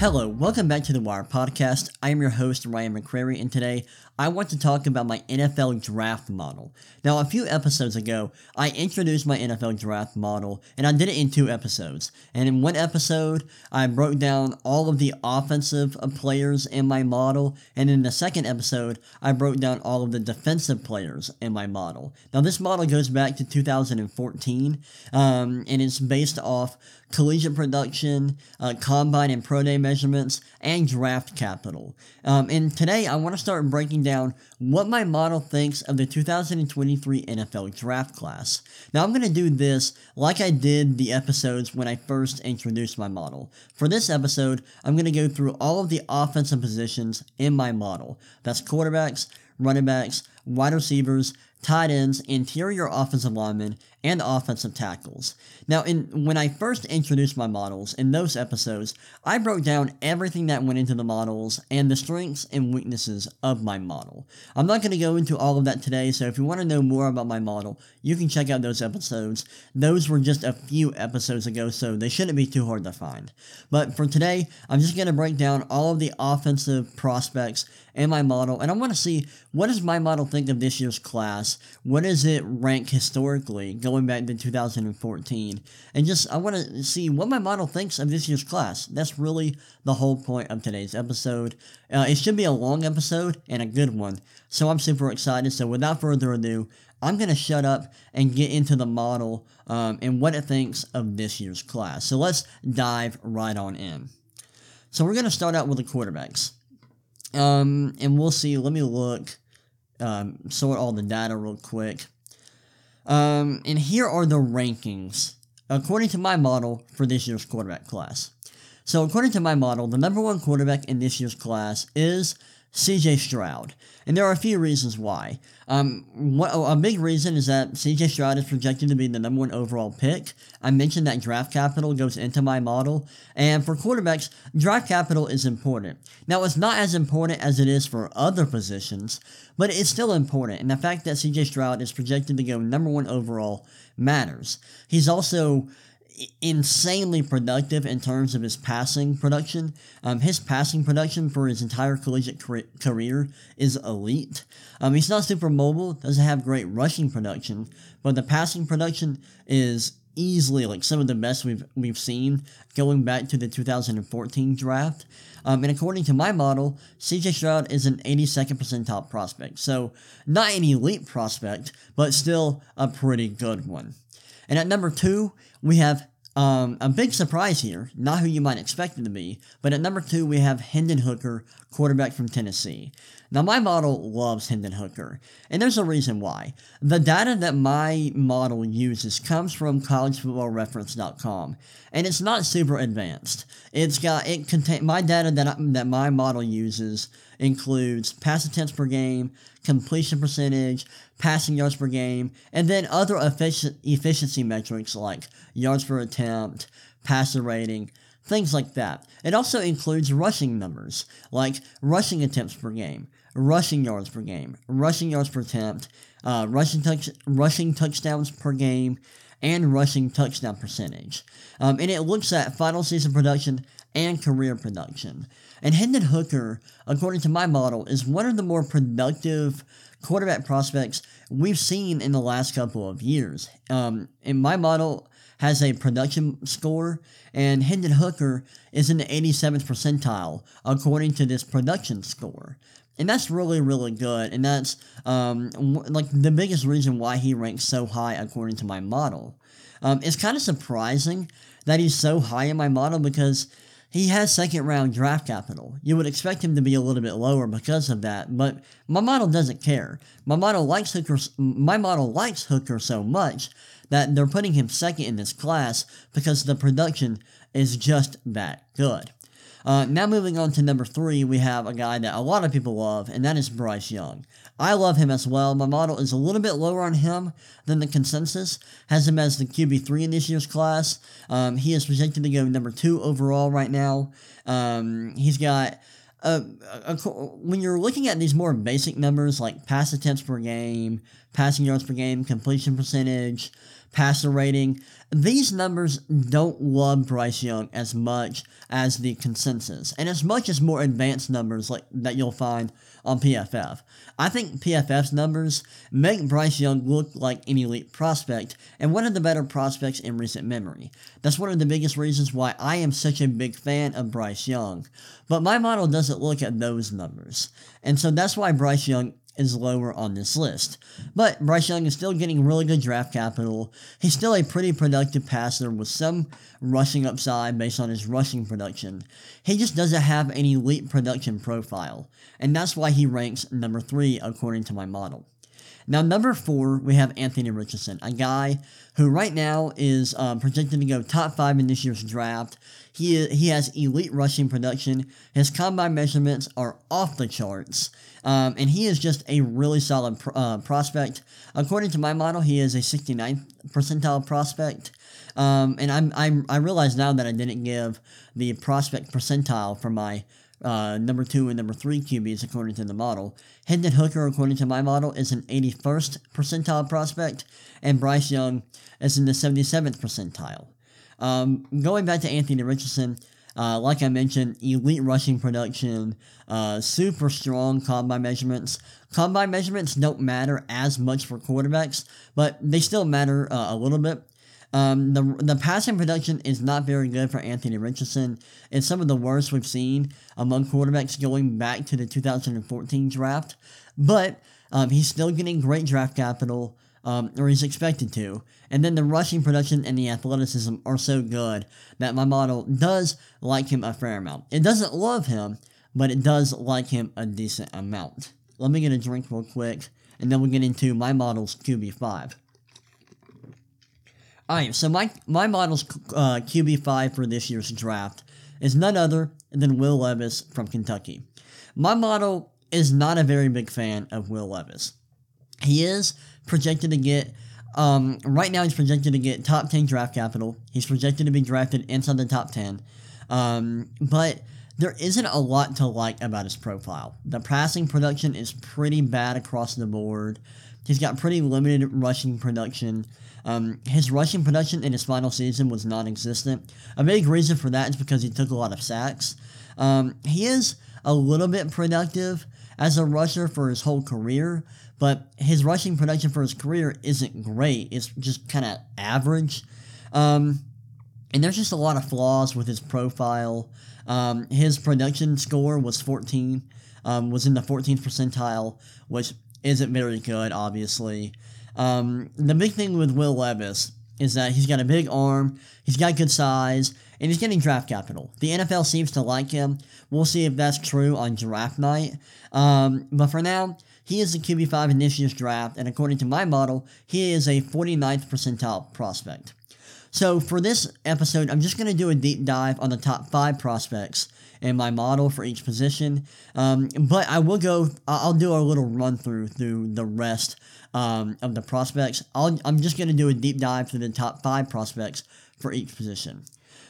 Hello, welcome back to the Wire Podcast. I am your host, Ryan McCrary, and today I want to talk about my NFL draft model. Now, a few episodes ago, I introduced my NFL draft model, and I did it in two episodes. And in one episode, I broke down all of the offensive players in my model, and in the second episode, I broke down all of the defensive players in my model. Now, this model goes back to 2014, um, and it's based off collegiate production, uh, combine and pro day measurements, and draft capital. Um, and today I want to start breaking down what my model thinks of the 2023 NFL draft class. Now I'm going to do this like I did the episodes when I first introduced my model. For this episode, I'm going to go through all of the offensive positions in my model. That's quarterbacks, running backs, wide receivers, tight ends, interior offensive linemen, and offensive tackles. Now, in when I first introduced my models in those episodes, I broke down everything that went into the models and the strengths and weaknesses of my model. I'm not going to go into all of that today, so if you want to know more about my model, you can check out those episodes. Those were just a few episodes ago, so they shouldn't be too hard to find. But for today, I'm just going to break down all of the offensive prospects in my model, and I want to see what does my model think of this year's class? What does it rank historically? Going back to 2014. And just, I want to see what my model thinks of this year's class. That's really the whole point of today's episode. Uh, it should be a long episode and a good one. So I'm super excited. So without further ado, I'm going to shut up and get into the model um, and what it thinks of this year's class. So let's dive right on in. So we're going to start out with the quarterbacks. Um, and we'll see. Let me look, um, sort all the data real quick. Um, and here are the rankings according to my model for this year's quarterback class. So, according to my model, the number one quarterback in this year's class is CJ Stroud. And there are a few reasons why. Um, what, a big reason is that CJ Stroud is projected to be the number one overall pick. I mentioned that draft capital goes into my model. And for quarterbacks, draft capital is important. Now, it's not as important as it is for other positions, but it's still important. And the fact that CJ Stroud is projected to go number one overall matters. He's also insanely productive in terms of his passing production. Um, his passing production for his entire collegiate career is elite. Um, he's not super mobile, doesn't have great rushing production, but the passing production is easily like some of the best we've we've seen going back to the 2014 draft. Um, and according to my model, CJ Stroud is an 82nd percentile prospect. So not an elite prospect, but still a pretty good one. And at number two, we have um, a big surprise here, not who you might expect him to be, but at number two, we have Hendon Hooker, quarterback from Tennessee. Now, my model loves Hendon Hooker, and there's a reason why. The data that my model uses comes from collegefootballreference.com, and it's not super advanced. It's got, it contain, my data that, I, that my model uses includes pass attempts per game, completion percentage, passing yards per game, and then other effic- efficiency metrics like yards per attempt, passer rating, things like that. It also includes rushing numbers, like rushing attempts per game, rushing yards per game, rushing yards per attempt, uh, rushing, touch- rushing touchdowns per game, and rushing touchdown percentage. Um, and it looks at final season production and career production. And Hendon Hooker, according to my model, is one of the more productive quarterback prospects we've seen in the last couple of years. Um, my model, has a production score, and Hendon Hooker is in the 87th percentile according to this production score. And that's really, really good, and that's um, like the biggest reason why he ranks so high according to my model. Um, it's kind of surprising that he's so high in my model because he has second round draft capital. You would expect him to be a little bit lower because of that, but my model doesn't care. My model likes Hooker. My model likes Hooker so much that they're putting him second in this class because the production is just that good. Uh, now moving on to number three, we have a guy that a lot of people love, and that is Bryce Young. I love him as well. My model is a little bit lower on him than the consensus. Has him as the QB3 in this year's class. Um, he is projected to go number two overall right now. Um, he's got uh, uh, when you're looking at these more basic numbers like pass attempts per game, passing yards per game, completion percentage, passer rating. These numbers don't love Bryce Young as much as the consensus, and as much as more advanced numbers like that you'll find on PFF. I think PFF's numbers make Bryce Young look like an elite prospect and one of the better prospects in recent memory. That's one of the biggest reasons why I am such a big fan of Bryce Young. But my model doesn't look at those numbers. And so that's why Bryce Young is lower on this list. But Bryce Young is still getting really good draft capital. He's still a pretty productive passer with some rushing upside based on his rushing production. He just doesn't have an elite production profile, and that's why he ranks number 3 according to my model. Now, number four, we have Anthony Richardson, a guy who right now is uh, projected to go top five in this year's draft. He, he has elite rushing production. His combine measurements are off the charts. Um, and he is just a really solid pr- uh, prospect. According to my model, he is a 69th percentile prospect. Um, and I'm, I'm, I realize now that I didn't give the prospect percentile for my uh, number two and number three QBs according to the model. Hendon Hooker, according to my model, is an 81st percentile prospect, and Bryce Young is in the 77th percentile. Um, going back to Anthony Richardson, uh, like I mentioned, elite rushing production, uh, super strong combine measurements. Combine measurements don't matter as much for quarterbacks, but they still matter uh, a little bit. Um, the, the passing production is not very good for Anthony Richardson. It's some of the worst we've seen among quarterbacks going back to the 2014 draft, but um, he's still getting great draft capital um, or he's expected to. And then the rushing production and the athleticism are so good that my model does like him a fair amount. It doesn't love him, but it does like him a decent amount. Let me get a drink real quick, and then we'll get into my model's QB5. Alright, so my, my model's uh, QB5 for this year's draft is none other than Will Levis from Kentucky. My model is not a very big fan of Will Levis. He is projected to get, um, right now he's projected to get top 10 draft capital. He's projected to be drafted inside the top 10. Um, but there isn't a lot to like about his profile. The passing production is pretty bad across the board. He's got pretty limited rushing production. Um, his rushing production in his final season was non existent. A big reason for that is because he took a lot of sacks. Um, he is a little bit productive as a rusher for his whole career, but his rushing production for his career isn't great. It's just kind of average. Um, and there's just a lot of flaws with his profile. Um, his production score was 14, um, was in the 14th percentile, which isn't very good, obviously. Um, the big thing with Will Levis is that he's got a big arm, he's got good size, and he's getting draft capital. The NFL seems to like him. We'll see if that's true on draft night. Um, but for now, he is the QB5 in this year's draft, and according to my model, he is a 49th percentile prospect. So for this episode, I'm just going to do a deep dive on the top five prospects in my model for each position. Um, but I will go, I'll do a little run through through the rest um, of the prospects. i am just going to do a deep dive through the top five prospects for each position.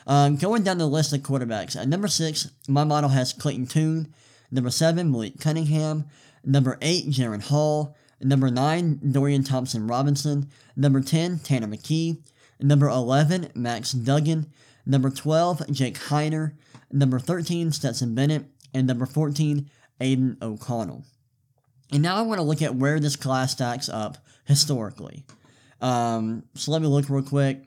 Um, going down the list of quarterbacks, at number six, my model has Clayton Tune. Number seven, Malik Cunningham. Number eight, Jaren Hall. Number nine, Dorian Thompson Robinson. Number 10, Tanner McKee. Number 11, Max Duggan. Number 12, Jake Haener. Number 13, Stetson Bennett. And number 14, Aidan O'Connell. And now I want to look at where this class stacks up historically. Um, so let me look real quick.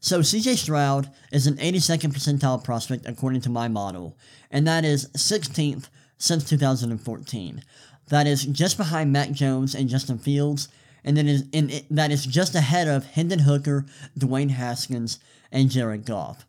So CJ Stroud is an 82nd percentile prospect according to my model, and that is 16th since 2014. That is just behind Mac Jones and Justin Fields, and then is in it, that is just ahead of Hendon Hooker, Dwayne Haskins, and Jared Goff.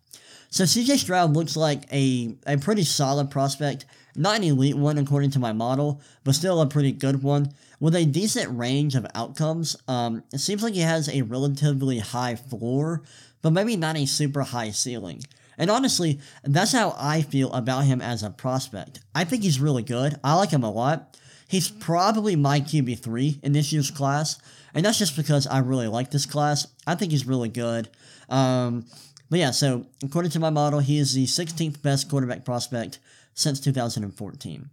So CJ Stroud looks like a, a pretty solid prospect, not an elite one according to my model, but still a pretty good one. With a decent range of outcomes, um, it seems like he has a relatively high floor, but maybe not a super high ceiling. And honestly, that's how I feel about him as a prospect. I think he's really good. I like him a lot. He's probably my QB3 in this year's class, and that's just because I really like this class. I think he's really good. Um, but yeah, so according to my model, he is the 16th best quarterback prospect since 2014.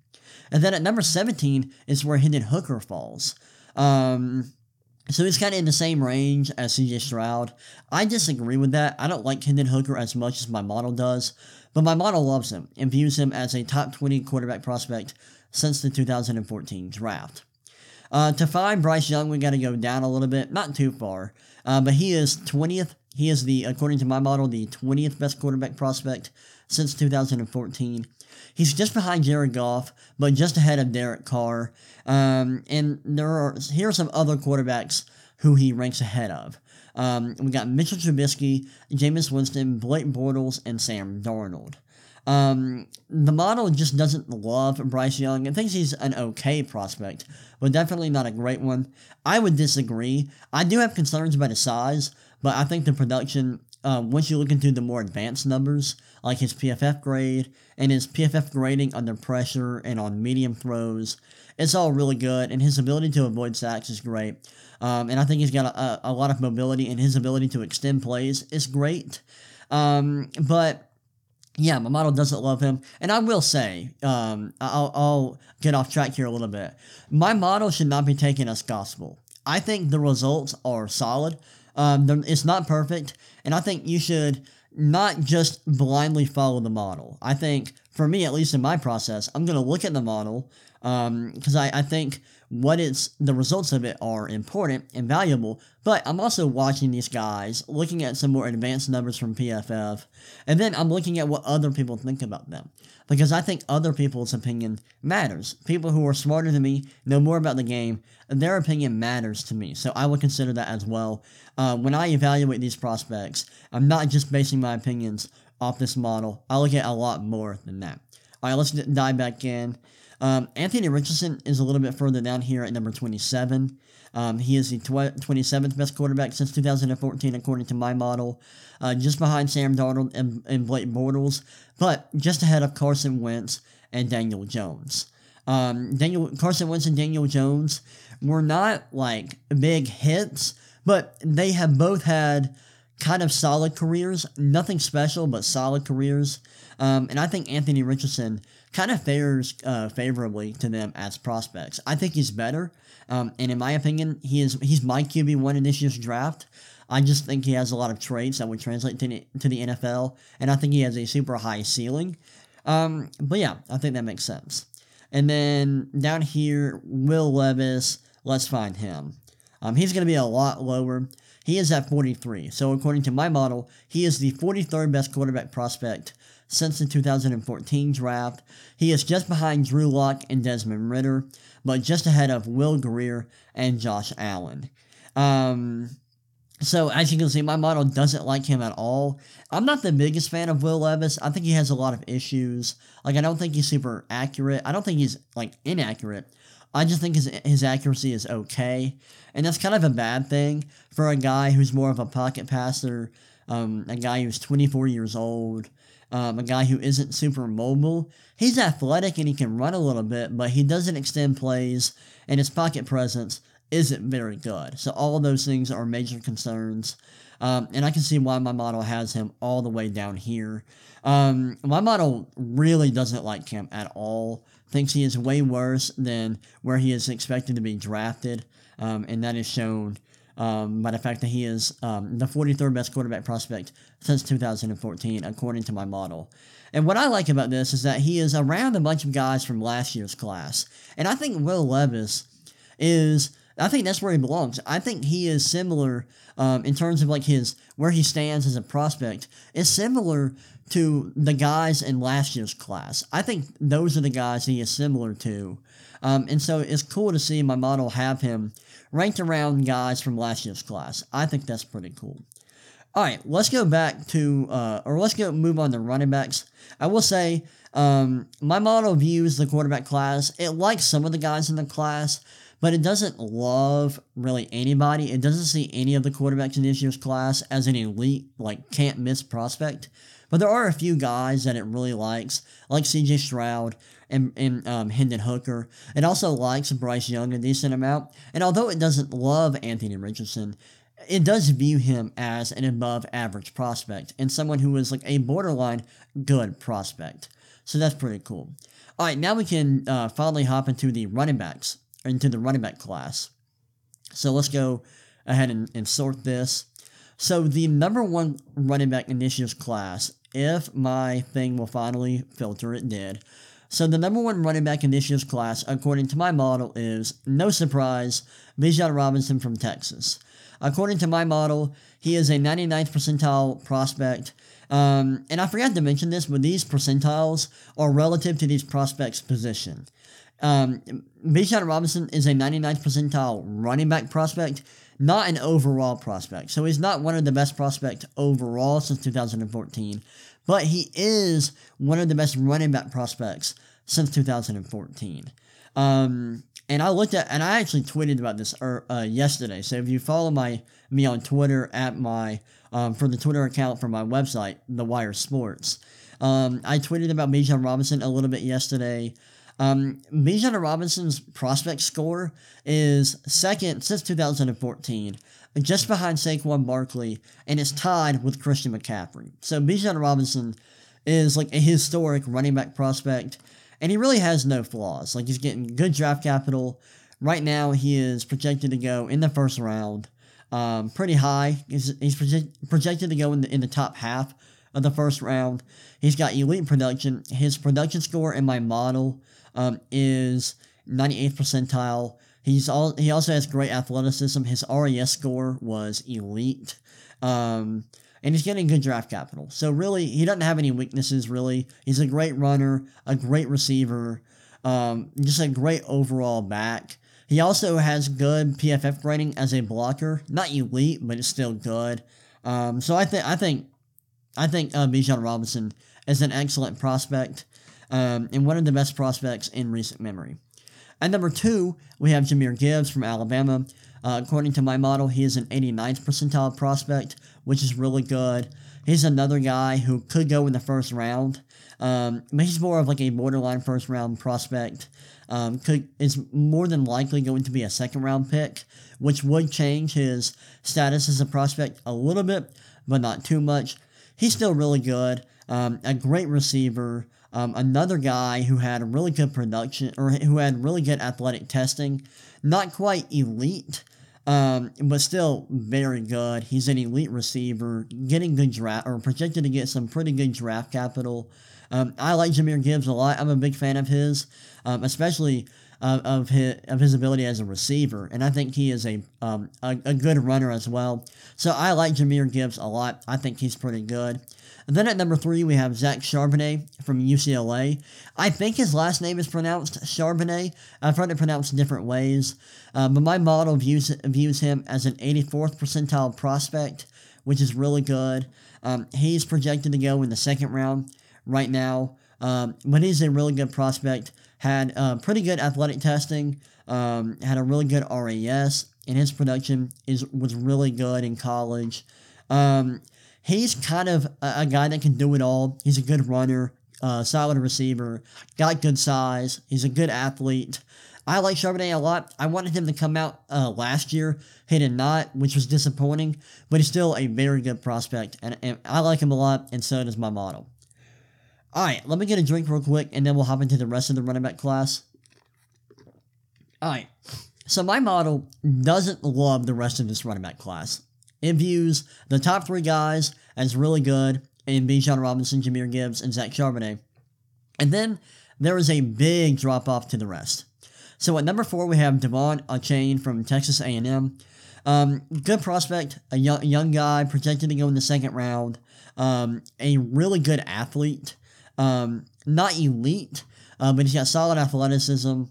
And then at number 17 is where Hendon Hooker falls. Um, So he's kind of in the same range as CJ Stroud. I disagree with that. I don't like Hendon Hooker as much as my model does, but my model loves him and views him as a top 20 quarterback prospect since the 2014 draft. Uh, to find Bryce Young, we got to go down a little bit, not too far, uh, but he is 20th. He is the, according to my model, the 20th best quarterback prospect since 2014. He's just behind Jared Goff, but just ahead of Derek Carr. Um, and there are here are some other quarterbacks who he ranks ahead of. Um, we got Mitchell Trubisky, Jameis Winston, Blake Bortles, and Sam Darnold. Um, the model just doesn't love Bryce Young and thinks he's an okay prospect, but definitely not a great one. I would disagree. I do have concerns about his size, but I think the production, uh, once you look into the more advanced numbers, like his PFF grade and his PFF grading under pressure and on medium throws, it's all really good, and his ability to avoid sacks is great. Um, and I think he's got a, a, lot of mobility, and his ability to extend plays is great. Um, but yeah, my model doesn't love him. And I will say, um, I'll, I'll get off track here a little bit. My model should not be taken as gospel. I think the results are solid. Um, it's not perfect, and I think you should not just blindly follow the model. I think, for me, at least in my process, I'm going to look at the model because um, I, I think what it's the results of it are important and valuable. But I'm also watching these guys, looking at some more advanced numbers from PFF, and then I'm looking at what other people think about them. Because I think other people's opinion matters. People who are smarter than me, know more about the game, their opinion matters to me. So I will consider that as well. Uh, when I evaluate these prospects, I'm not just basing my opinions off this model. I look at a lot more than that. All right, let's dive back in. Um, Anthony Richardson is a little bit further down here at number 27. Um, he is the tw- 27th best quarterback since 2014, according to my model, uh, just behind Sam Darnold and, and Blake Bortles, but just ahead of Carson Wentz and Daniel Jones. Um, Daniel Carson Wentz and Daniel Jones were not like big hits, but they have both had kind of solid careers. Nothing special, but solid careers. Um, and I think Anthony Richardson kind of fares uh, favorably to them as prospects. I think he's better, um, and in my opinion, he is he's my QB one in this year's draft. I just think he has a lot of traits that would translate to the, to the NFL, and I think he has a super high ceiling. Um, but yeah, I think that makes sense. And then down here, Will Levis, let's find him. Um, he's going to be a lot lower. He is at 43. So according to my model, he is the 43rd best quarterback prospect since the 2014 draft. He is just behind Drew Lock and Desmond Ridder, but just ahead of Will Grier and Josh Allen. Um, so as you can see, my model doesn't like him at all. I'm not the biggest fan of Will Levis. I think he has a lot of issues. Like I don't think he's super accurate. I don't think he's like inaccurate. I just think his his accuracy is okay, and that's kind of a bad thing for a guy who's more of a pocket passer, um, a guy who's 24 years old, um, a guy who isn't super mobile. He's athletic and he can run a little bit, but he doesn't extend plays, and his pocket presence isn't very good. So all of those things are major concerns. Um, and I can see why my model has him all the way down here. Um, my model really doesn't like him at all. Thinks he is way worse than where he is expected to be drafted, um, and that is shown um, by the fact that he is um, the 43rd best quarterback prospect since 2014, according to my model. And what I like about this is that he is around a bunch of guys from last year's class. And I think Will Levis is, I think that's where he belongs. I think he is similar um, in terms of like his, where he stands as a prospect, is similar to the guys in last year's class. I think those are the guys he is similar to. Um, and so it's cool to see my model have him ranked around guys from last year's class. I think that's pretty cool. All right, let's go back to, uh, or let's go move on to running backs. I will say, um, my model views the quarterback class. It likes some of the guys in the class, but it doesn't love really anybody. It doesn't see any of the quarterbacks in this year's class as an elite, like can't miss prospect. But there are a few guys that it really likes, like CJ Stroud, and, and um, Hendon Hooker. It also likes Bryce Young a decent amount. And although it doesn't love Anthony Richardson, it does view him as an above average prospect and someone who is like a borderline good prospect. So that's pretty cool. All right, now we can uh, finally hop into the running backs, into the running back class. So let's go ahead and, and sort this. So the number one running back in initiatives class, if my thing will finally filter, it did. So the number one running back initiatives class, according to my model, is no surprise, Bijan Robinson from Texas. According to my model, he is a 99th percentile prospect. Um, and I forgot to mention this, but these percentiles are relative to these prospects' position. Um, Bijan Robinson is a 99th percentile running back prospect, not an overall prospect. So he's not one of the best prospects overall since 2014, but he is one of the best running back prospects since 2014. Um, and I looked at, and I actually tweeted about this er, uh, yesterday. So if you follow my me on Twitter at my um, for the Twitter account for my website, The Wire Sports, um, I tweeted about Bijan Robinson a little bit yesterday. Um, Bijan Robinson's prospect score is second since 2014, just behind Saquon Barkley, and is tied with Christian McCaffrey. So Bijan Robinson is like a historic running back prospect, and he really has no flaws. Like he's getting good draft capital. Right now, he is projected to go in the first round, um, pretty high. He's, he's project, projected to go in the in the top half of the first round. He's got elite production. His production score in my model um, is 98th percentile. He's all he also has great athleticism. His RAS score was elite. Um, and he's getting good draft capital. So really, he doesn't have any weaknesses. Really, he's a great runner, a great receiver, um, just a great overall back. He also has good PFF rating as a blocker, not elite, but it's still good. Um, so I think I think I think uh, Bijan Robinson is an excellent prospect um, and one of the best prospects in recent memory. At number two, we have Jahmyr Gibbs from Alabama. Uh, according to my model, he is an 89th percentile prospect, which is really good. He's another guy who could go in the first round, um, but he's more of like a borderline first round prospect. Um, could is more than likely going to be a second round pick, which would change his status as a prospect a little bit, but not too much. He's still really good. Um, a great receiver. Um, another guy who had really good production or who had really good athletic testing, not quite elite, um, but still very good. He's an elite receiver, getting good draft or projected to get some pretty good draft capital. Um, I like Jahmyr Gibbs a lot. I'm a big fan of his, um, especially uh, of his of his ability as a receiver, and I think he is a, um, a a good runner as well. So I like Jahmyr Gibbs a lot. I think he's pretty good. And then at number three, we have Zach Charbonnet from UCLA. I think his last name is pronounced Charbonnet. I've heard it pronounced different ways. Uh, but my model views, views him as an 84th percentile prospect, which is really good. Um, he's projected to go in the second round right now. Um, but he's a really good prospect. Had uh, pretty good athletic testing. Um, had a really good RAS, and his production is was really good in college. Um, he's kind of a, a, guy that can do it all. He's a good runner, uh, solid receiver, got good size. He's a good athlete. I like Charbonnet a lot. I wanted him to come out uh, last year. He did not, which was disappointing, but he's still a very good prospect, and, and I like him a lot, and so does my model. All right, let me get a drink real quick, and then we'll hop into the rest of the running back class. All right, so my model doesn't love the rest of this running back class. It views the top three guys as really good in Bijan Robinson, Jahmyr Gibbs, and Zach Charbonnet. And then there is a big drop off to the rest. So at number four, we have De'Von Achane from Texas A&M. Um, good prospect, a young, young guy, projected to go in the second round. Um, a really good athlete. Um, not elite, uh, but he's got solid athleticism.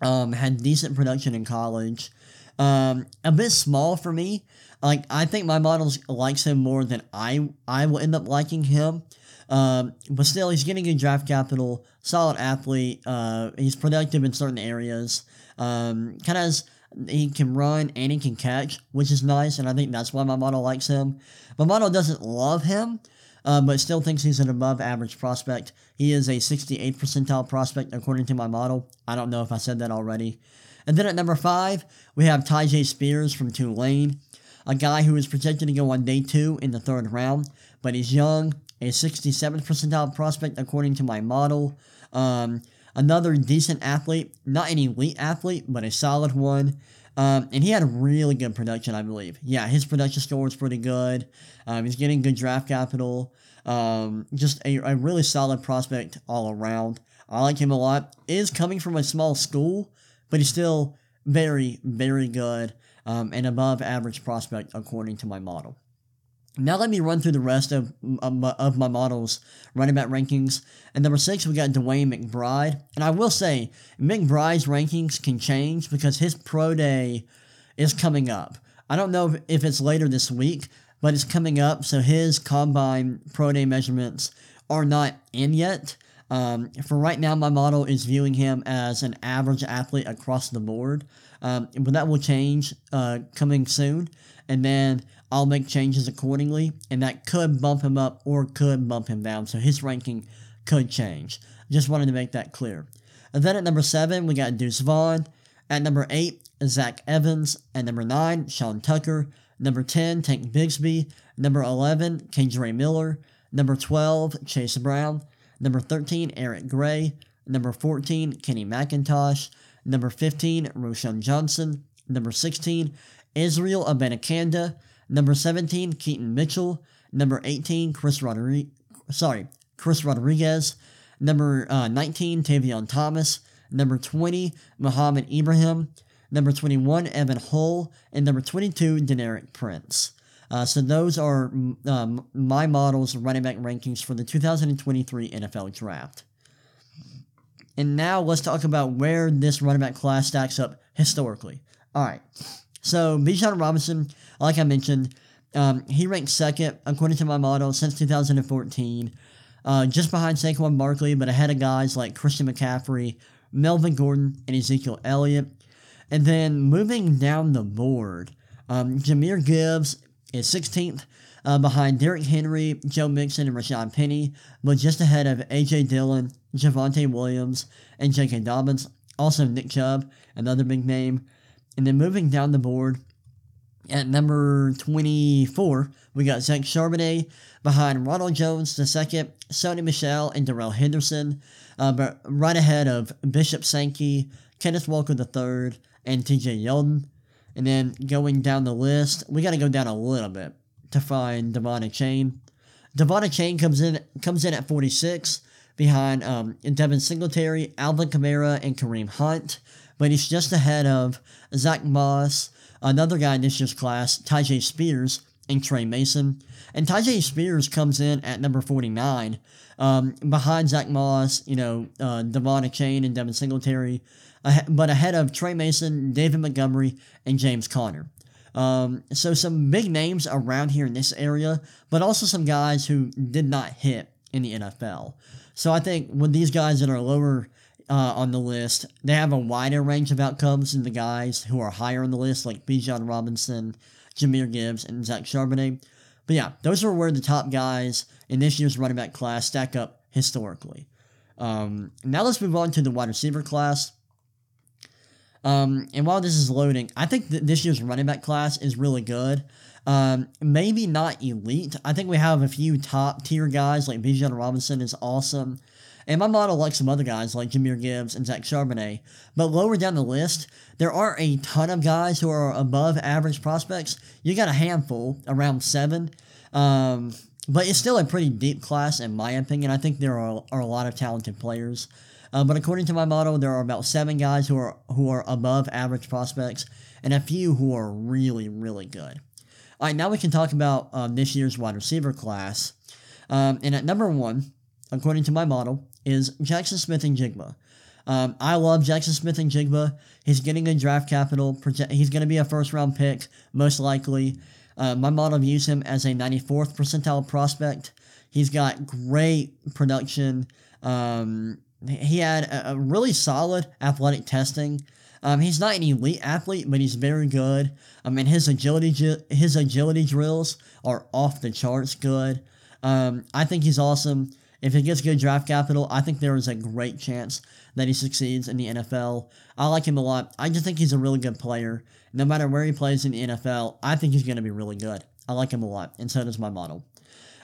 Um, had decent production in college. Um, a bit small for me, like I think my model likes him more than I I will end up liking him. Um, but still, he's getting good draft capital, solid athlete. Uh, he's productive in certain areas. Um, kind of he can run and he can catch, which is nice, and I think that's why my model likes him. My model doesn't love him, uh, but still thinks he's an above average prospect. He is a 68 percentile prospect according to my model. I don't know if I said that already. And then at number five, we have Tyjae Spears from Tulane a guy who is projected to go on day two in the third round, but he's young, a 67th percentile prospect according to my model. Um, another decent athlete, not an elite athlete, but a solid one. Um, and he had really good production, I believe. Yeah, his production score was pretty good. Um, he's getting good draft capital. Um, just a, a really solid prospect all around. I like him a lot. Is coming from a small school, but he's still very, very good um, and above average prospect according to my model. Now let me run through the rest of, of my models running back rankings. And number six, we got DeWayne McBride. And I will say, McBride's rankings can change because his pro day is coming up. I don't know if it's later this week, but it's coming up. So his combine pro day measurements are not in yet. Um, for right now, my model is viewing him as an average athlete across the board. Um, but that will change uh, coming soon. And then I'll make changes accordingly, and that could bump him up or could bump him down. So his ranking could change. Just wanted to make that clear. And then at number seven, we got Deuce Vaughn. At number eight, Zach Evans. At number nine, Sean Tucker. Number 10, Tank Bigsby. Number 11, Kendre Miller. Number 12, Chase Brown. Number 13, Eric Gray. Number 14, Kenny McIntosh. Number 15, Roschon Johnson. Number 16, Israel Abanikanda. Number 17, Keaton Mitchell. Number 18, Chris Rodriguez. Sorry, Chris Rodriguez. Number uh, 19, Tavion Thomas. Number 20, Mohamed Ibrahim. Number 21, Evan Hull. And number 22, Deneric Prince. Uh, so those are um, my models running back rankings for the 2023 NFL Draft. And now let's talk about where this running back class stacks up historically. All right. So Bijan Robinson, like I mentioned, um, he ranked second according to my model since 2014, uh, just behind Saquon Barkley, but ahead of guys like Christian McCaffrey, Melvin Gordon, and Ezekiel Elliott. And then moving down the board, um, Jahmyr Gibbs is 16th, uh, behind Derrick Henry, Joe Mixon, and Rashaad Penny, but just ahead of A.J. Dillon, Javonte Williams, and J.K. Dobbins. Also, Nick Chubb, another big name. And then moving down the board, at number 24, we got Zach Charbonnet behind Ronald Jones II, Sony Michel, and Darrell Henderson. Uh, but right ahead of Bishop Sankey, Kenneth Walker III, and TJ Yeldon. And then going down the list, we got to go down a little bit to find De'Von Achane. De'Von Achane comes in comes in at 46 behind um, Devin Singletary, Alvin Kamara, and Kareem Hunt but he's just ahead of Zach Moss, another guy in this year's class, Tyjae Spears, and Trey Mason. And Tyjae Spears comes in at number 49, um, behind Zach Moss, you know, uh, De'Von Achane and Devin Singletary, but ahead of Trey Mason, David Montgomery, and James Conner. Um, so some big names around here in this area, but also some guys who did not hit in the NFL. So I think with these guys that are lower uh, on the list. They have a wider range of outcomes than the guys who are higher on the list, like Bijan Robinson, Jahmyr Gibbs, and Zach Charbonnet. But yeah, those are where the top guys in this year's running back class stack up historically. Um, now let's move on to the wide receiver class. Um, and while this is loading, I think that this year's running back class is really good. Um, maybe not elite. I think we have a few top tier guys like Bijan Robinson is awesome. And my model likes some other guys like Jahmyr Gibbs and Zach Charbonnet. But lower down the list, there are a ton of guys who are above average prospects. You got a handful, around seven. Um, but it's still a pretty deep class, in my opinion. I think there are, are a lot of talented players. Uh, but according to my model, there are about seven guys who are who are above average prospects, and a few who are really, really good. All right, now we can talk about um, this year's wide receiver class. Um, and at number one, according to my model, is Jackson Smith-Njigba. Um, I love Jackson Smith-Njigba. He's getting a draft capital. He's going to be a first round pick, most likely. Uh, my model views him as a 94th percentile prospect. He's got great production. Um, he had a, a, really solid athletic testing. Um, he's not an elite athlete, but he's very good. I mean, his agility his agility drills are off the charts good. Um, I think he's awesome. If he gets good draft capital, I think there is a great chance that he succeeds in the NFL. I like him a lot. I just think he's a really good player. No matter where he plays in the NFL, I think he's going to be really good. I like him a lot, and so does my model.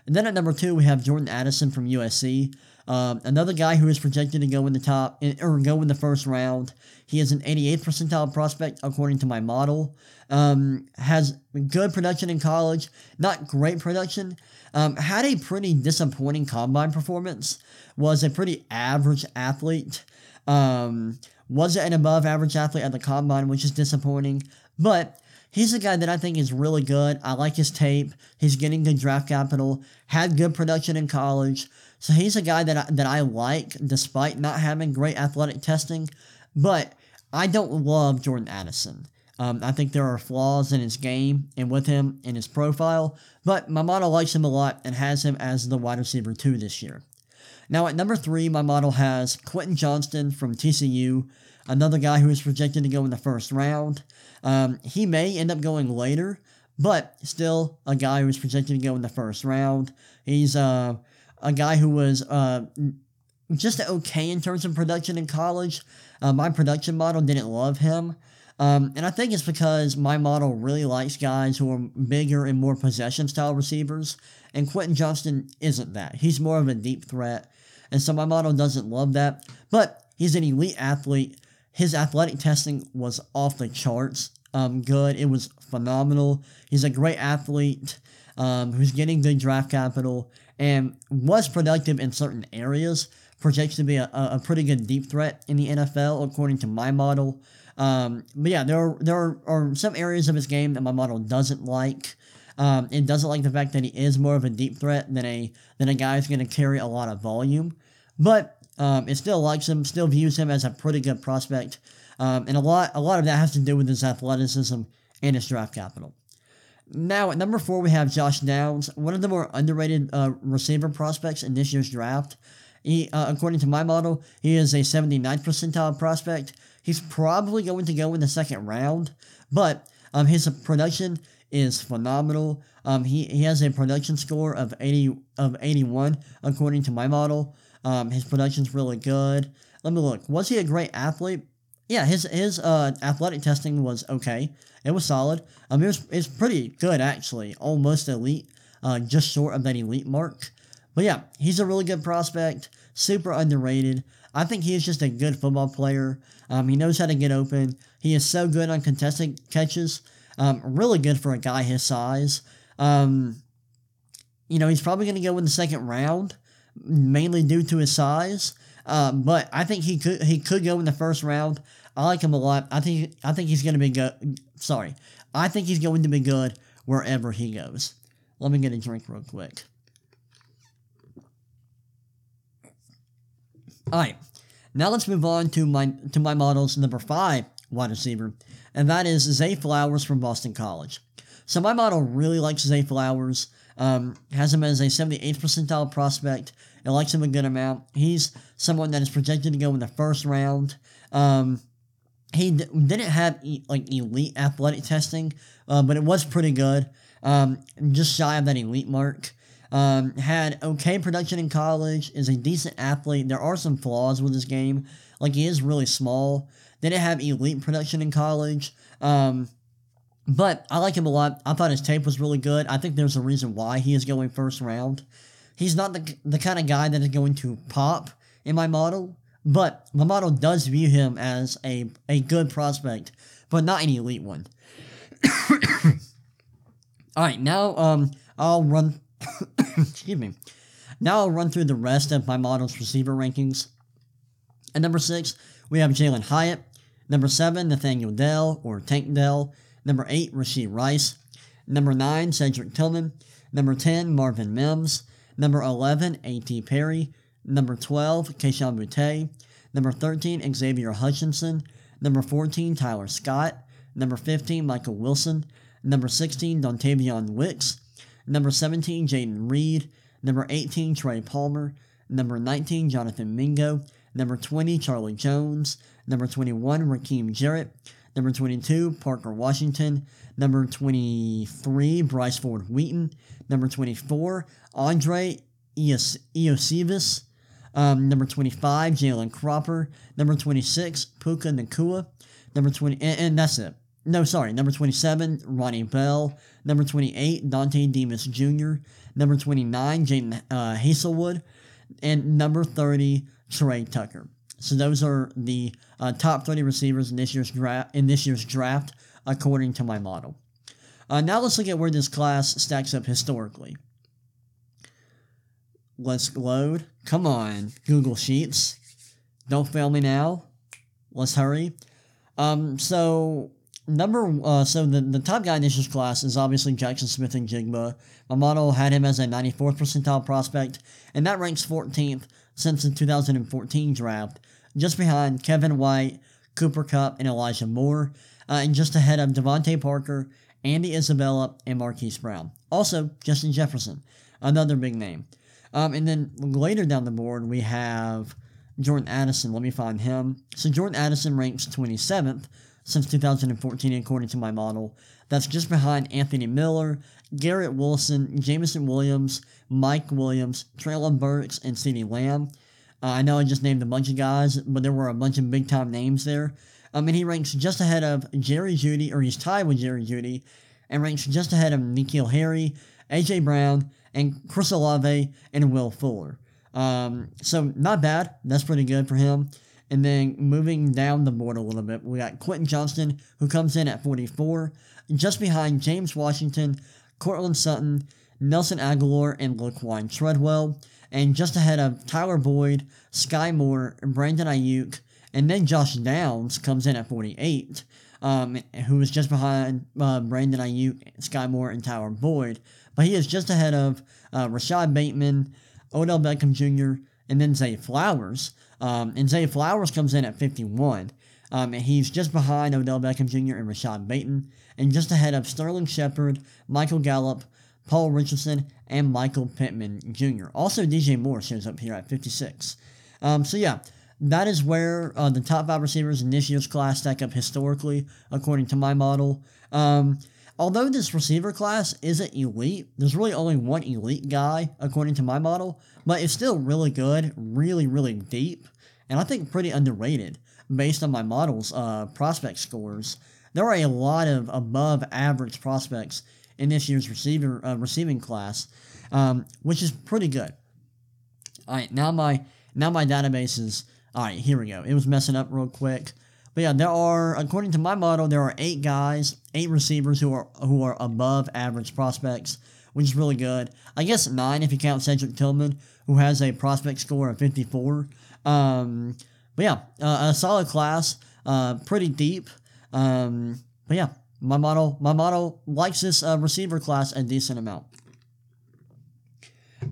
And then at number two, we have Jordan Addison from USC. Um, another guy who is projected to go in the top or go in the first round. He is an 88th percentile prospect according to my model. Um, has good production in college, not great production. Um, had a pretty disappointing combine performance. Was a pretty average athlete. Um, was an above average athlete at the combine, which is disappointing. But he's a guy that I think is really good. I like his tape. He's getting good draft capital. Had good production in college. So he's a guy that I, that I like despite not having great athletic testing. But I don't love Jordan Addison. Um, I think there are flaws in his game and with him in his profile, but my model likes him a lot and has him as the wide receiver two this year. Now at number three, my model has Quentin Johnston from TCU, another guy who is projected to go in the first round. Um, he may end up going later, but still a guy who is projected to go in the first round. He's uh, a guy who was uh, just okay in terms of production in college. Uh, my production model didn't love him. Um, and I think it's because my model really likes guys who are bigger and more possession style receivers, and Quentin Johnston isn't that. He's more of a deep threat, and so my model doesn't love that. But he's an elite athlete. His athletic testing was off the charts um, good. It was phenomenal. He's a great athlete um, who's getting good draft capital and was productive in certain areas. Projects to be a, a pretty good deep threat in the NFL, according to my model. Um, but yeah, there are, there are, are, some areas of his game that my model doesn't like. Um, it doesn't like the fact that he is more of a deep threat than a than a guy who's going to carry a lot of volume. But um, it still likes him, still views him as a pretty good prospect, um, and a lot a lot of that has to do with his athleticism and his draft capital. Now at number four we have Josh Downs, one of the more underrated uh, receiver prospects in this year's draft. He, uh, according to my model, he is a 79th percentile prospect. He's probably going to go in the second round, but um, his production is phenomenal. Um, he, he has a production score of 80 of 81 according to my model. Um, his production's really good. Let me look. Was he a great athlete? Yeah, his his uh, athletic testing was okay. It was solid. Um, it was it's pretty good actually, almost elite, uh, just short of that elite mark. But yeah, he's a really good prospect, super underrated. I think he is just a good football player. Um, he knows how to get open. He is so good on contested catches. Um, really good for a guy his size. Um, you know, he's probably going to go in the second round, mainly due to his size. Um, but I think he could he could go in the first round. I like him a lot. I think I think he's going to be good. Sorry, I think he's going to be good wherever he goes. Let me get a drink real quick. All right, now let's move on to my to my model's number five wide receiver, and that is Zay Flowers from Boston College. So my model really likes Zay Flowers. Um, has him as a 78th percentile prospect. It likes him a good amount. He's someone that is projected to go in the first round. Um, he d- didn't have e- like elite athletic testing, uh, but it was pretty good. Um, just shy of that elite mark. Um, had okay production in college, is a decent athlete. There are some flaws with his game. Like, he is really small. Didn't have elite production in college. Um, but I like him a lot. I thought his tape was really good. I think there's a reason why he is going first round. He's not the, the kind of guy that is going to pop in my model, but model does view him as a, a good prospect, but not an elite one. All right, now um, I'll run Excuse me. Now I'll run through the rest of my model's receiver rankings. At number six, we have Jalin Hyatt. Number seven, Nathaniel Dell or Tank Dell. Number eight, Rashee Rice. Number nine, Cedric Tillman. Number 10, Marvin Mims. Number 11, A.T. Perry. Number 12, Kayshon Boutte. Number 13, Xavier Hutchinson. Number 14, Tyler Scott. Number 15, Michael Wilson. Number 16, Dontayvion Wicks. Number 17, Jayden Reed. Number 18, Trey Palmer. Number 19, Jonathan Mingo. Number 20, Charlie Jones. Number 21, Rakim Jarrett. Number 22, Parker Washington. Number 23, Bryce Ford Wheaton. Number 24, Andre Iosivas. Um, number 25, Jalen Cropper. Number 26, Puka Nacua. Number 20, and, and that's it. No, sorry. Number 27, Ronnie Bell. Number 28, Dontay Demus Jr. Number 29, Jadon uh, Haselwood. and number 30, Tre Tucker. So those are the uh, top 30 receivers in this year's draft. In this year's draft, according to my model. Uh, now let's look at where this class stacks up historically. Let's load. Come on, Google Sheets. Don't fail me now. Let's hurry. Um, so number uh, so the, the top guy in this year's class is obviously Jackson Smith-Njigba. My model had him as a 94th percentile prospect, and that ranks 14th since the 2014 draft, just behind Kevin White, Cooper Kupp, and Elijah Moore, uh, and just ahead of DeVante Parker, Andy Isabella, and Marquise Brown. Also, Justin Jefferson, another big name. Um, and then later down the board, we have Jordan Addison. Let me find him. So Jordan Addison ranks 27th since 2014, according to my model. That's just behind Anthony Miller, Garrett Wilson, Jameson Williams, Mike Williams, Treylon Burks, and CeeDee Lamb. Uh, I know I just named a bunch of guys, but there were a bunch of big time names there. Um, and he ranks just ahead of Jerry Jeudy, or he's tied with Jerry Jeudy, and ranks just ahead of N'Keal Harry, A.J. Brown, and Chris Olave, and Will Fuller. Um, so not bad. That's pretty good for him. And then moving down the board a little bit, we got Quentin Johnston, who comes in at 44, just behind James Washington, Courtland Sutton, Nelson Agholor, and Laquan Treadwell, and just ahead of Tyler Boyd, Sky Moore, Brandon Aiyuk, and then Josh Downs comes in at 48, um, who is just behind uh, Brandon Aiyuk, Sky Moore, and Tyler Boyd. But he is just ahead of uh, Rashod Bateman, Odell Beckham Jr., and then Zay Flowers. Um, and Zay Flowers comes in at 51. Um, and he's just behind Odell Beckham Jr. and Rashod Bateman, and just ahead of Sterling Shepard, Michael Gallup, Paul Richardson, and Michael Pittman Jr. Also, DJ Moore shows up here at 56. Um, so, yeah, that is where uh, the top five receivers in this year's class stack up historically, according to my model. Um, although this receiver class isn't elite, there's really only one elite guy, according to my model, but it's still really good, really, really deep, and I think pretty underrated based on my model's uh, prospect scores. There are a lot of above average prospects in this year's receiver uh, receiving class, um, which is pretty good. All right, now my now my database is all right. Here we go. It was messing up real quick, but yeah, there are according to my model, there are eight guys, eight receivers who are who are above average prospects, which is really good. I guess nine if you count Cedric Tillman, who has a prospect score of 54. Um, but yeah, uh, a solid class, uh, pretty deep. Um, but yeah, my model, my model likes this uh, receiver class a decent amount.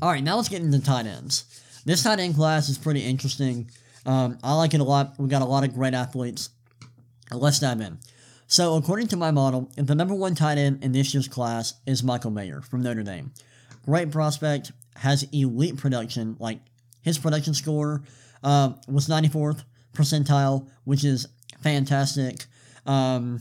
All right, now let's get into tight ends. This tight end class is pretty interesting. Um, I like it a lot. We got a lot of great athletes. Let's dive in. So, according to my model, the number one tight end in this year's class is Michael Mayer from Notre Dame. Great prospect, has elite production. Like his production score uh, was 94th percentile, which is fantastic. Um,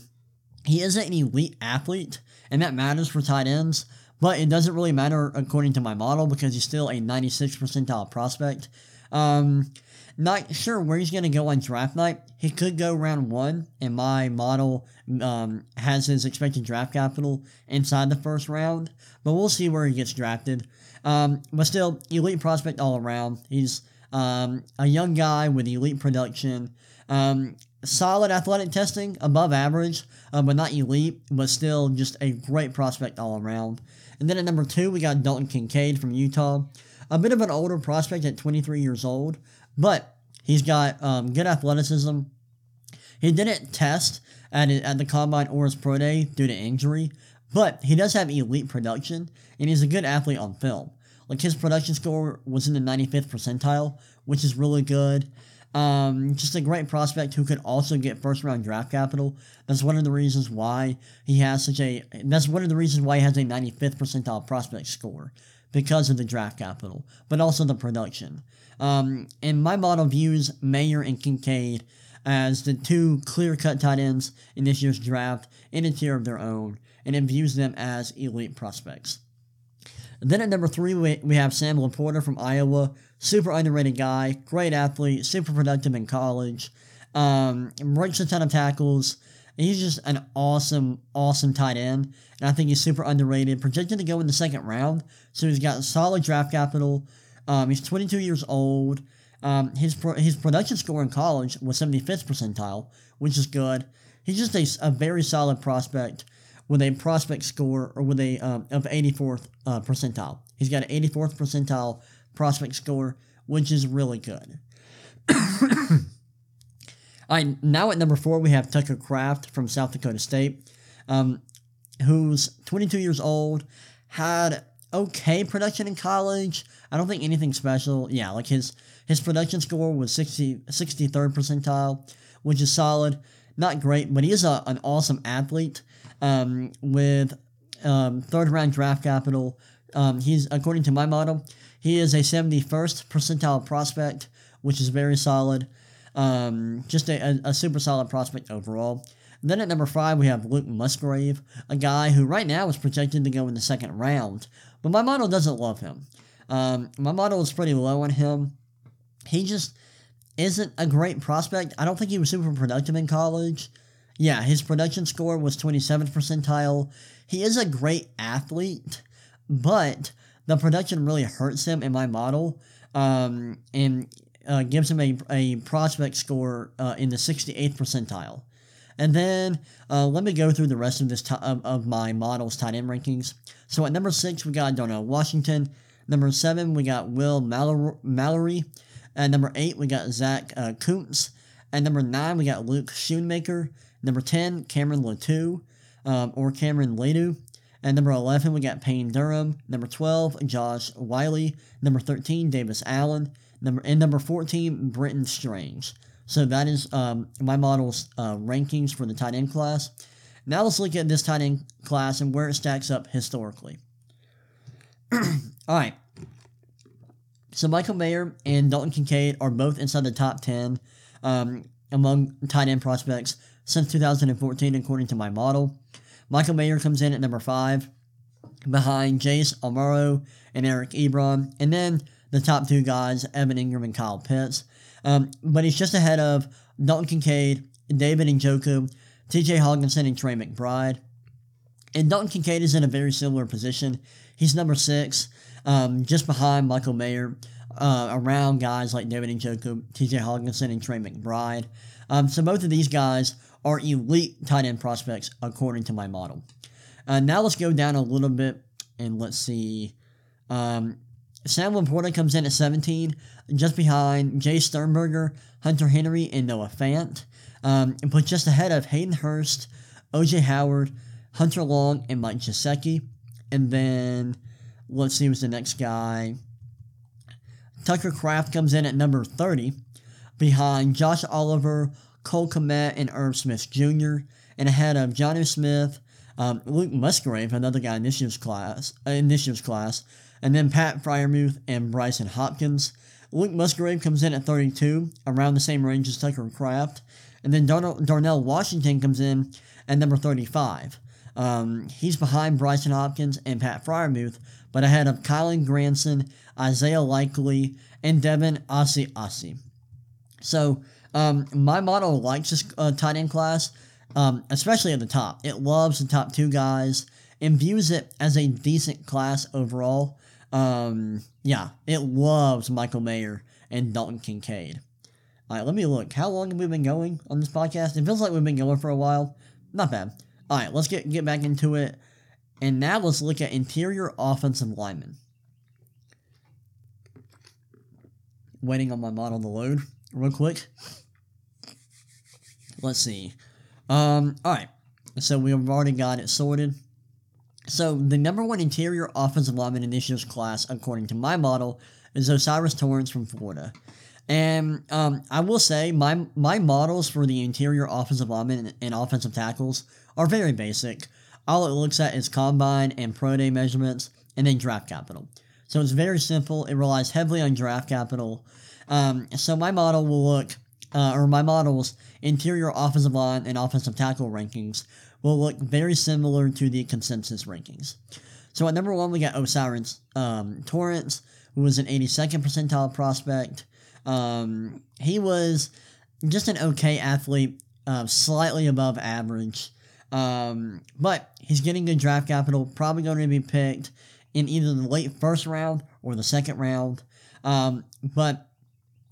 he isn't an elite athlete, and that matters for tight ends, but it doesn't really matter according to my model because he's still a 96 percentile prospect. Um, not sure where he's going to go on draft night. He could go round one, and my model um, has his expected draft capital inside the first round, but we'll see where he gets drafted. Um, but still, elite prospect all around. He's um, a young guy with elite production. Um, solid athletic testing, above average, uh, but not elite, but still just a great prospect all around. And then at number two, we got Dalton Kincaid from Utah. A bit of an older prospect at 23 years old, but he's got um, good athleticism. He didn't test at, at the combine or his pro day due to injury, but he does have elite production, and he's a good athlete on film. Like his production score was in the 95th percentile, which is really good. Um, just a great prospect who could also get first round draft capital. That's one of the reasons why he has such a. That's one of the reasons why he has a 95th percentile prospect score because of the draft capital, but also the production. Um, and my model views Mayer and Kincaid as the two clear cut tight ends in this year's draft in a tier of their own, and it views them as elite prospects. Then at number three, we, we have Sam LaPorta from Iowa. Super underrated guy, great athlete, super productive in college, um, breaks a ton of tackles. He's just an awesome, awesome tight end. And I think he's super underrated, projected to go in the second round. So he's got solid draft capital. Um, he's 22 years old. Um, his pro- his production score in college was 75th percentile, which is good. He's just a, a very solid prospect with a prospect score or with a um, of 84th uh, percentile. He's got an 84th percentile prospect score, which is really good. All right, now at number four we have Tucker Kraft from South Dakota State, um, who's 22 years old, had okay production in college. I don't think anything special. Yeah, like his his production score was 60 63rd percentile, which is solid. Not great, but he is a, an awesome athlete um, with um, third round draft capital. Um, he's according to my model, he is a 71st percentile prospect, which is very solid. Um, just a, a, a, super solid prospect overall. Then at number five, we have Luke Musgrave, a guy who right now is projected to go in the second round, but my model doesn't love him. Um, my model is pretty low on him. He just isn't a great prospect. I don't think he was super productive in college. Yeah, his production score was 27th percentile. He is a great athlete, but the production really hurts him in my model. Um, and uh, gives him a, a prospect score uh, in the 68th percentile. And then uh, let me go through the rest of this t- of, of my models tight end rankings. So at number six we got Darnell Washington. Number seven we got Will Mallory. At number eight we got Zach uh, Kuntz. At number nine we got Luke Schoonmaker. Number ten Cameron Latu, um, or Cameron Latu. At number 11, we got Payne Durham. Number 12, Josh Wiley. Number 13, Davis Allen. Number and number 14, Brenton Strange. So that is um, my model's uh, rankings for the tight end class. Now let's look at this tight end class and where it stacks up historically. All right. So Michael Mayer and Dalton Kincaid are both inside the top 10 um, among tight end prospects since 2014, according to my model. Michael Mayer comes in at number 5, behind Jace Amaro and Eric Ebron. And then the top two guys, Evan Engram and Kyle Pitts. Um, but he's just ahead of Dalton Kincaid, David Njoku, TJ Hockenson, and Trey McBride. And Dalton Kincaid is in a very similar position. He's number six, um, just behind Michael Mayer, uh, around guys like David Njoku, TJ Hockenson, and Trey McBride. Um, so both of these guys are elite tight end prospects according to my model. Uh, now let's go down a little bit and let's see. Um, Sam LaPorta comes in at 17, just behind Jace Sternberger, Hunter Henry, and Noah Fant, um, but just ahead of Hayden Hurst, OJ Howard, Hunter Long, and Mike Gesicki. And then let's see who's the next guy. Tucker Kraft comes in at number 30, behind Josh Oliver, Cole Kmet, and Irv Smith Jr., and ahead of Jonnu Smith, um, Luke Musgrave, another guy in this year's class, uh, in this year's class, and then Pat Freiermuth and Brycen Hopkins. Luke Musgrave comes in at 32, around the same range as Tucker Kraft. And then Darnell Washington comes in at number 35. Um, he's behind Brycen Hopkins and Pat Freiermuth, but ahead of Kylen Granson, Isaiah Likely, and Devin Asiasi. So, um, my model likes this uh, tight end class, um, especially at the top. It loves the top two guys and views it as a decent class overall. Um, yeah, it loves Michael Mayer and Dalton Kincaid. All right, let me look. How long have we been going on this podcast? It feels like we've been going for a while. Not bad. All right, let's get get back into it. And now let's look at interior offensive linemen. Waiting on my model to load real quick. Let's see. Um, all right. So we've already got it sorted. So the number one interior offensive lineman in this year's class, according to my model, is O'Cyrus Torrence from Florida. And um, I will say my my models for the interior offensive linemen and offensive tackles are very basic. All it looks at is combine and pro day measurements, and then draft capital. So it's very simple. It relies heavily on draft capital. Um, so my model will look, uh, or my models interior offensive line and offensive tackle rankings will look very similar to the consensus rankings. So at number one, we got O'Cyrus um, Torrence, who was an 82nd percentile prospect. Um, he was just an okay athlete, uh, slightly above average. Um, but he's getting good draft capital, probably going to be picked in either the late first round or the second round. Um, but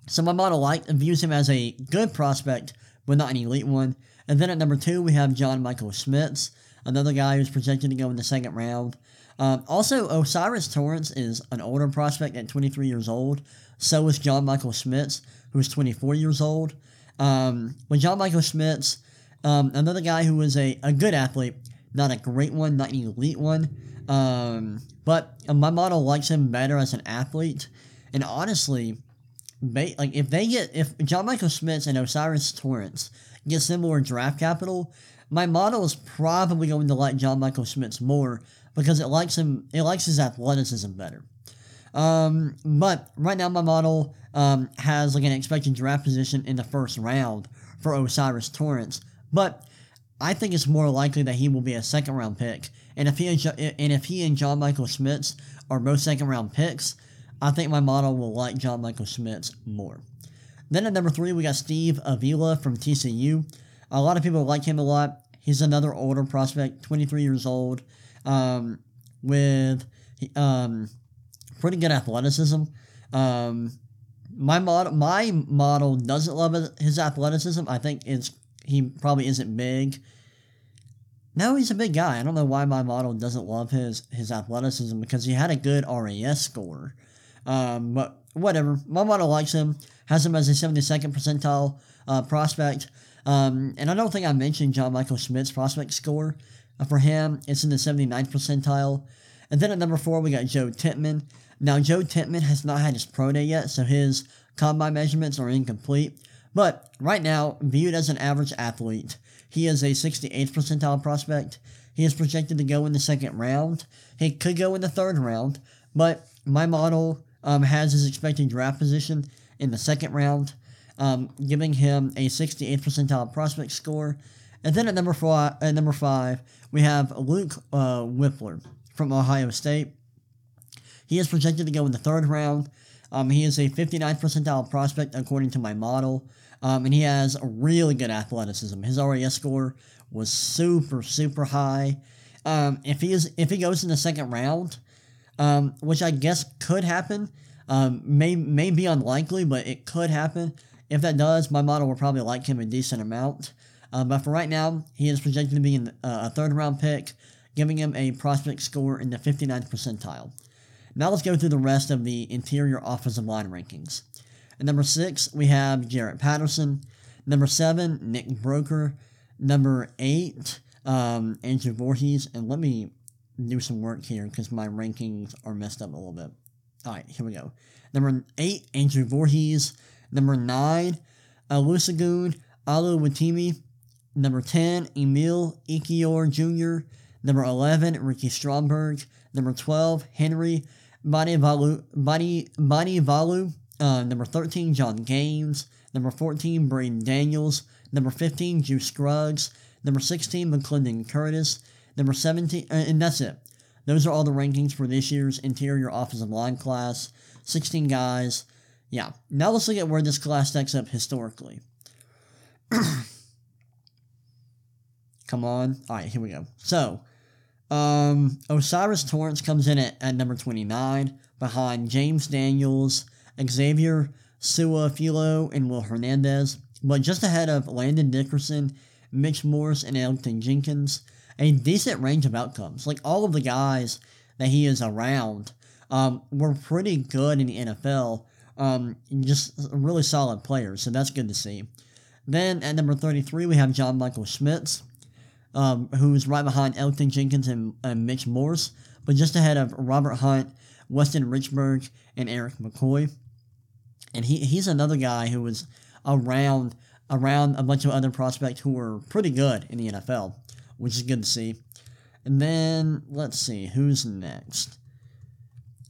so my model like views him as a good prospect, but not an elite one. And then at number two, we have John Michael Schmitz, another guy who's projected to go in the second round. Um, also, O'Cyrus Torrence is an older prospect at 23 years old. So is John Michael Schmitz, who is 24 years old. Um, when John Michael Schmitz, um, another guy who was a, a good athlete, not a great one, not an elite one, um, but my model likes him better as an athlete. And honestly, like if they get if John Michael Schmitz and O'Cyrus Torrence get similar draft capital, my model is probably going to like John Michael Schmitz more because it likes him it likes his athleticism better. Um, but right now my model um, has like an expected draft position in the first round for O'Cyrus Torrence, but I think it's more likely that he will be a second round pick. And if he and, and if he and John Michael Schmitz are both second round picks, I think my model will like John Michael Schmitz more. Then at number three, we got Steve Avila from TCU. A lot of people like him a lot. He's another older prospect, 23 years old, um, with um, pretty good athleticism. Um, my model, my model doesn't love his athleticism. I think it's he probably isn't big. No, he's a big guy. I don't know why my model doesn't love his his athleticism because he had a good RAS score. Um, but whatever. My model likes him. Has him as a 72nd percentile uh, prospect. Um, and I don't think I mentioned John Michael Schmitz prospect score. Uh, for him, it's in the 79th percentile. And then at number four, we got Joe Tippmann. Now, Joe Tippmann has not had his pro day yet, so his combine measurements are incomplete. But right now, viewed as an average athlete, he is a 68th percentile prospect. He is projected to go in the second round. He could go in the third round, but my model um, has his expected draft position in the second round um, giving him a 68th percentile prospect score. And then at number four, at number five, we have Luke uh, Wypler from Ohio State. He is projected to go in the third round. Um, he is a 59th percentile prospect according to my model, um, and he has a really good athleticism. His RAS score was super super high. Um, if he is if he goes in the second round, um, which I guess could happen, um, may may be unlikely, but it could happen. If that does, my model will probably like him a decent amount. Uh, but for right now, he is projected to be in, uh, a third round pick, giving him a prospect score in the 59th percentile. Now let's go through the rest of the interior offensive line rankings. At number six, we have Jarrett Patterson. Number seven, Nick Broeker. Number eight, um, Andrew Voorhees. And let me do some work here because my rankings are messed up a little bit. All right, here we go. Number eight, Andrew Voorhees. Number 9, Olusegun Oluwatimi. Number 10, Emil Ekiyor Jr. Number 11, Ricky Stromberg. Number 12, Henry. Badi, Badivalu. Uh, number 13, John Gaines. Number 14, Braden Daniels. Number 15, Juice Scruggs. Number 16, McClendon Curtis. Number 17, uh, and that's it. Those are all the rankings for this year's interior offensive line class. 16 guys. Yeah. Now let's look at where this class stacks up historically. Come on. All right, here we go. So, um, O'Cyrus Torrence comes in at, at number 29 behind James Daniels, Xavier Su'a-Filo, and Will Hernandez, but just ahead of Landon Dickerson, Mitch Morse, and Elgton Jenkins. A decent range of outcomes. Like all of the guys that he is around um, were pretty good in the NFL, um, just really solid players, so that's good to see. Then at number 33, we have John Michael Schmitz, um, who's right behind Elgton Jenkins and, and Mitch Morse, but just ahead of Robert Hunt, Weston Richburg, and Erik McCoy. And he, he's another guy who was around around a bunch of other prospects who were pretty good in the NFL, which is good to see. And then let's see who's next.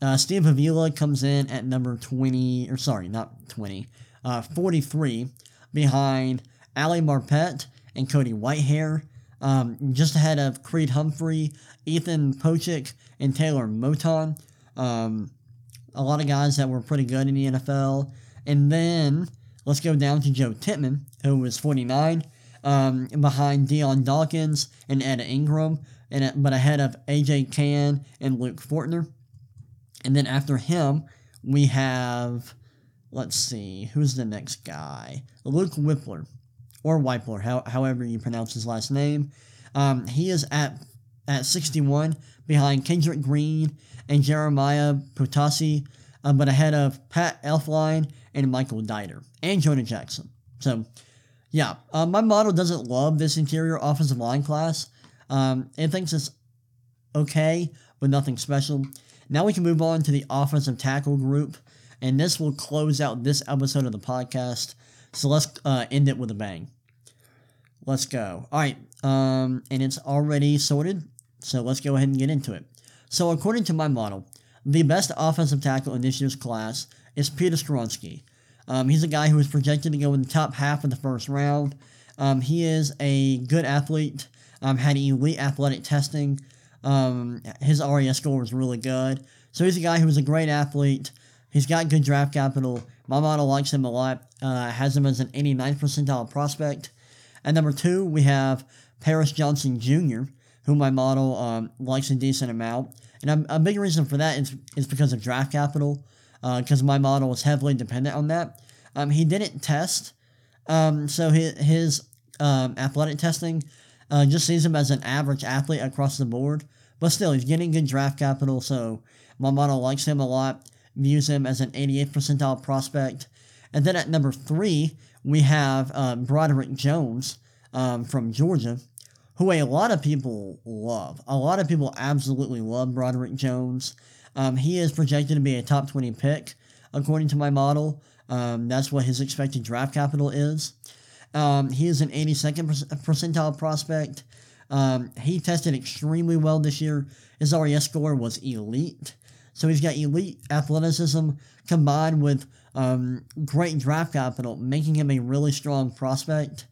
Uh, Steve Avila comes in at number 20, or sorry, not 20, uh, 43, behind Ali Marpet and Cody Whitehair, um, just ahead of Creed Humphrey, Ethan Pocic, and Taylor Moton. Um, a lot of guys that were pretty good in the NFL. And then let's go down to Joe Tippmann, who was 49, um, behind Dion Dawkins and Ed Ingram, and but ahead of AJ Cann and Luke Fortner. And then after him, we have, let's see, who's the next guy? Luke Whippler, or Whipler, how, however you pronounce his last name. Um, he is at at 61 behind Kendrick Green and Jeremiah Protasi, uh, but ahead of Pat Elflein and Michael Deiter and Jonah Jackson. So, yeah, uh, my model doesn't love this interior offensive line class. Um, it thinks it's okay, but nothing special. Now we can move on to the offensive tackle group, and this will close out this episode of the podcast. So let's uh, end it with a bang. Let's go. All right, um, and it's already sorted, so let's go ahead and get into it. So according to my model, the best offensive tackle in this year's class is Peter Skoronski. Um, he's a guy who is projected to go in the top half of the first round. Um, he is a good athlete, um, had elite athletic testing. Um, his RAS score was really good. So he's a guy who's a great athlete. He's got good draft capital. My model likes him a lot, uh, has him as an 89th percentile prospect. And number two, we have Paris Johnson Jr., who my model um, likes a decent amount. And a, a big reason for that is, is because of draft capital, because uh, my model is heavily dependent on that. Um, he didn't test, um, so his, his um, athletic testing uh, just sees him as an average athlete across the board. But still, he's getting good draft capital, so my model likes him a lot, views him as an 88th percentile prospect. And then at number three, we have uh, Broderick Jones um, from Georgia who a lot of people love. A lot of people absolutely love Broderick Jones. Um, he is projected to be a top 20 pick, according to my model. Um, that's what his expected draft capital is. Um, he is an 82nd percentile prospect. Um, he tested extremely well this year. His RAS score was elite. So he's got elite athleticism combined with um, great draft capital, making him a really strong prospect.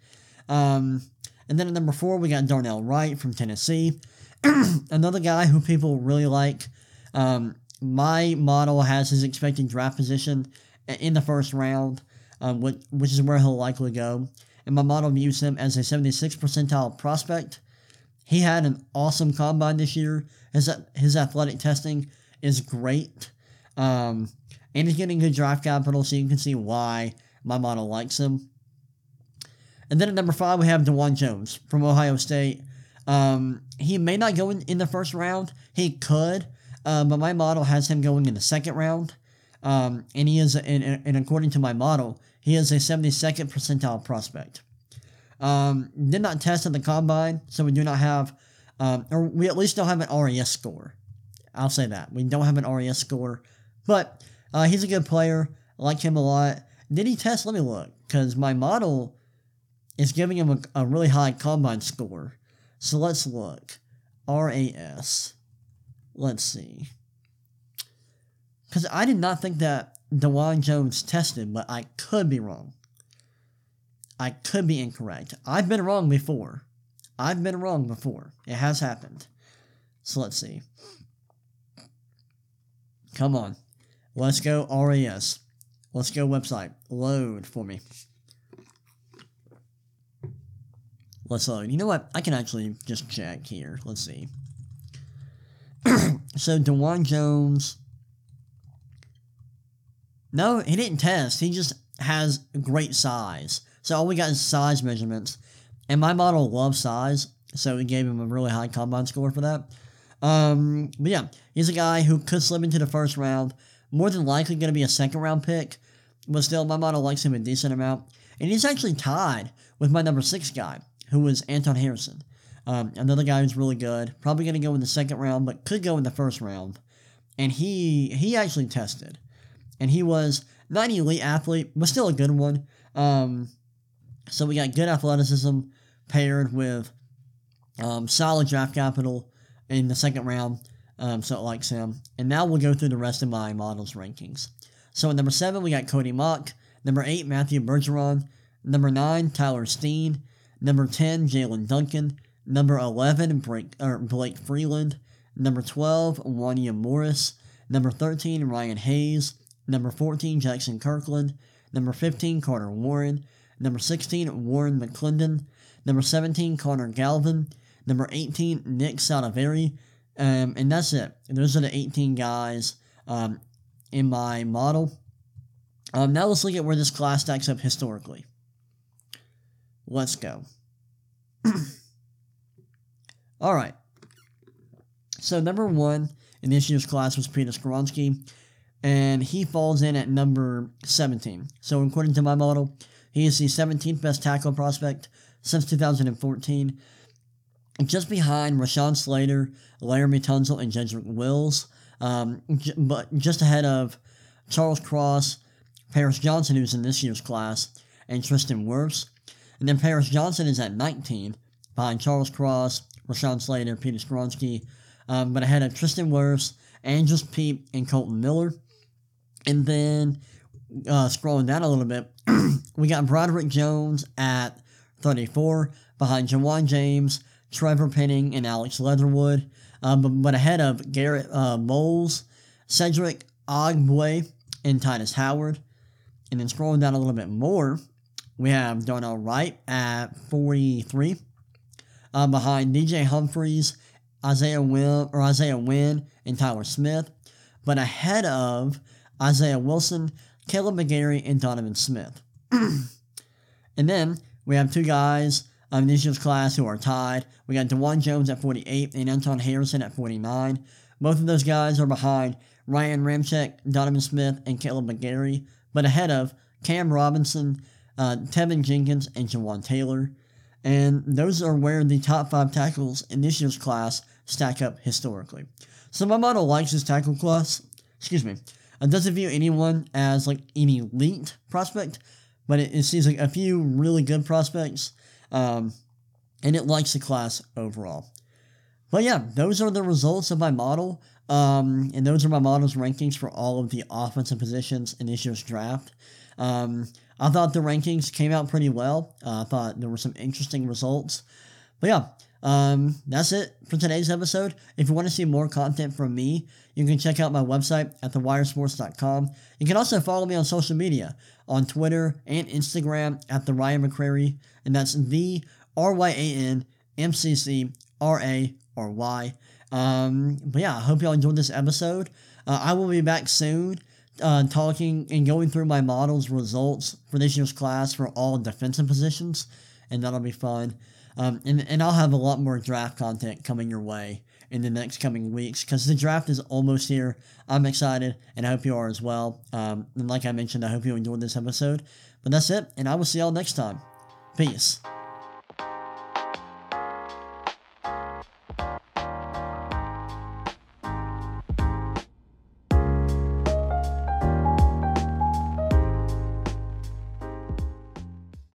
Um, and then at number four, we got Darnell Wright from Tennessee. Another guy who people really like. Um, my model has his expected draft position in the first round, um, which, which is where he'll likely go. And my model views him as a 76 percentile prospect. He had an awesome combine this year. His, his athletic testing is great. Um, and he's getting good draft capital, so you can see why my model likes him. And then at number five, we have Dawand Jones from Ohio State. Um, he may not go in, in the first round. He could, uh, but my model has him going in the second round. Um, and he is, and, and according to my model, he is a 72nd percentile prospect. Um, did not test at the combine, so we do not have, um, or we at least don't have an RAS score. I'll say that. We don't have an RAS score, but uh, he's a good player. I like him a lot. Did he test? Let me look, because my model is giving him a, a really high combine score. So let's look. RAS. Let's see. Because I did not think that Dawand Jones tested, but I could be wrong. I could be incorrect. I've been wrong before. I've been wrong before. It has happened. So let's see. Come on. Let's go RAS. Let's go website. Load for me. Let's load. You know what? I can actually just check here. Let's see. so Dawand Jones. No, he didn't test. He just has great size. So all we got is size measurements. And my model loves size, so we gave him a really high combine score for that. Um, but yeah, he's a guy who could slip into the first round. More than likely going to be a second round pick, but still, my model likes him a decent amount. And he's actually tied with my number six guy, who was Anton Harrison. Um, another guy who's really good. Probably going to go in the second round, but could go in the first round. And he he actually tested, and he was not an elite athlete, but still a good one. Um, so we got good athleticism paired with um, solid draft capital in the second round. Um, so it likes him. And now we'll go through the rest of my models rankings. So at number seven, we got Cody Mauch. Number eight, Matthew Bergeron. Number nine, Tyler Steen. Number 10, Jaelyn Duncan. Number 11, Blake, er, Blake Freeland. Number 12, Wanya Morris. Number 13, Ryan Hayes. Number 14, Jackson Kirkland. Number 15, Carter Warren. Number 16, Warren McClendon. Number 17, Connor Galvin. Number 18, Nick Saldiveri. Um, and that's it. Those are the 18 guys um, in my model. Um, now let's look at where this class stacks up historically. Let's go. All right. So number one in this year's class was Peter Skoronski, and he falls in at number 17. So according to my model, he is the 17th best tackle prospect since 2014, just behind Rashawn Slater, Laremy Tunsil, and Jedrick Wills, um, j- but just ahead of Charles Cross, Paris Johnson, who's in this year's class, and Tristan Wirfs. And then Paris Johnson is at 19, behind Charles Cross, Rashawn Slater, Peter Skoronski, um, but ahead of Tristan Wirfs, Andrus Peat, and Kolton Miller. And then uh, scrolling down a little bit, we got Broderick Jones at 34, behind Ja'Wuan James, Trevor Penning, and Alex Leatherwood, um, but, but, ahead of Garett uh, Bolles, Cedric Ogbuehi, and Tytus Howard. And then scrolling down a little bit more, we have Darnell Wright at 43, uh, behind DJ Humphries, Isaiah Wynn, or Isaiah Wynn, and Tyler Smith, but ahead of Isaiah Wilson, Kaleb McGary, and Donovan Smith. and then we have two guys um, this year's class who are tied. We got Dawand Jones at 48 and Anton Harrison at 49. Both of those guys are behind Ryan Ramczyk, Donovan Smith, and Kaleb McGary, but ahead of Cam Robinson, uh, Teven Jenkins, and Jawaan Taylor. And those are where the top five tackles in this year's class stack up historically. So my model likes this tackle class. Excuse me. It doesn't view anyone as like an elite prospect, but it, it sees like a few really good prospects, um, and it likes the class overall. But yeah, those are the results of my model. Um, and those are my model's rankings for all of the offensive positions in this year's draft. Um, I thought the rankings came out pretty well. Uh, I thought there were some interesting results. But yeah, um, that's it for today's episode. If you want to see more content from me, you can check out my website at thewiresports.com. You can also follow me on social media on Twitter and Instagram at the Ryan McCrary, and that's the R Y A N M C C R A R Y. Um, but yeah, I hope y'all enjoyed this episode. Uh, I will be back soon uh, talking and going through my model's results for this year's class for all defensive positions, and that'll be fun. Um, and, and I'll have a lot more draft content coming your way in the next coming weeks because the draft is almost here. I'm excited, and I hope you are as well. Um, and like I mentioned, I hope you enjoyed this episode. But that's it, and I will see y'all next time. Peace.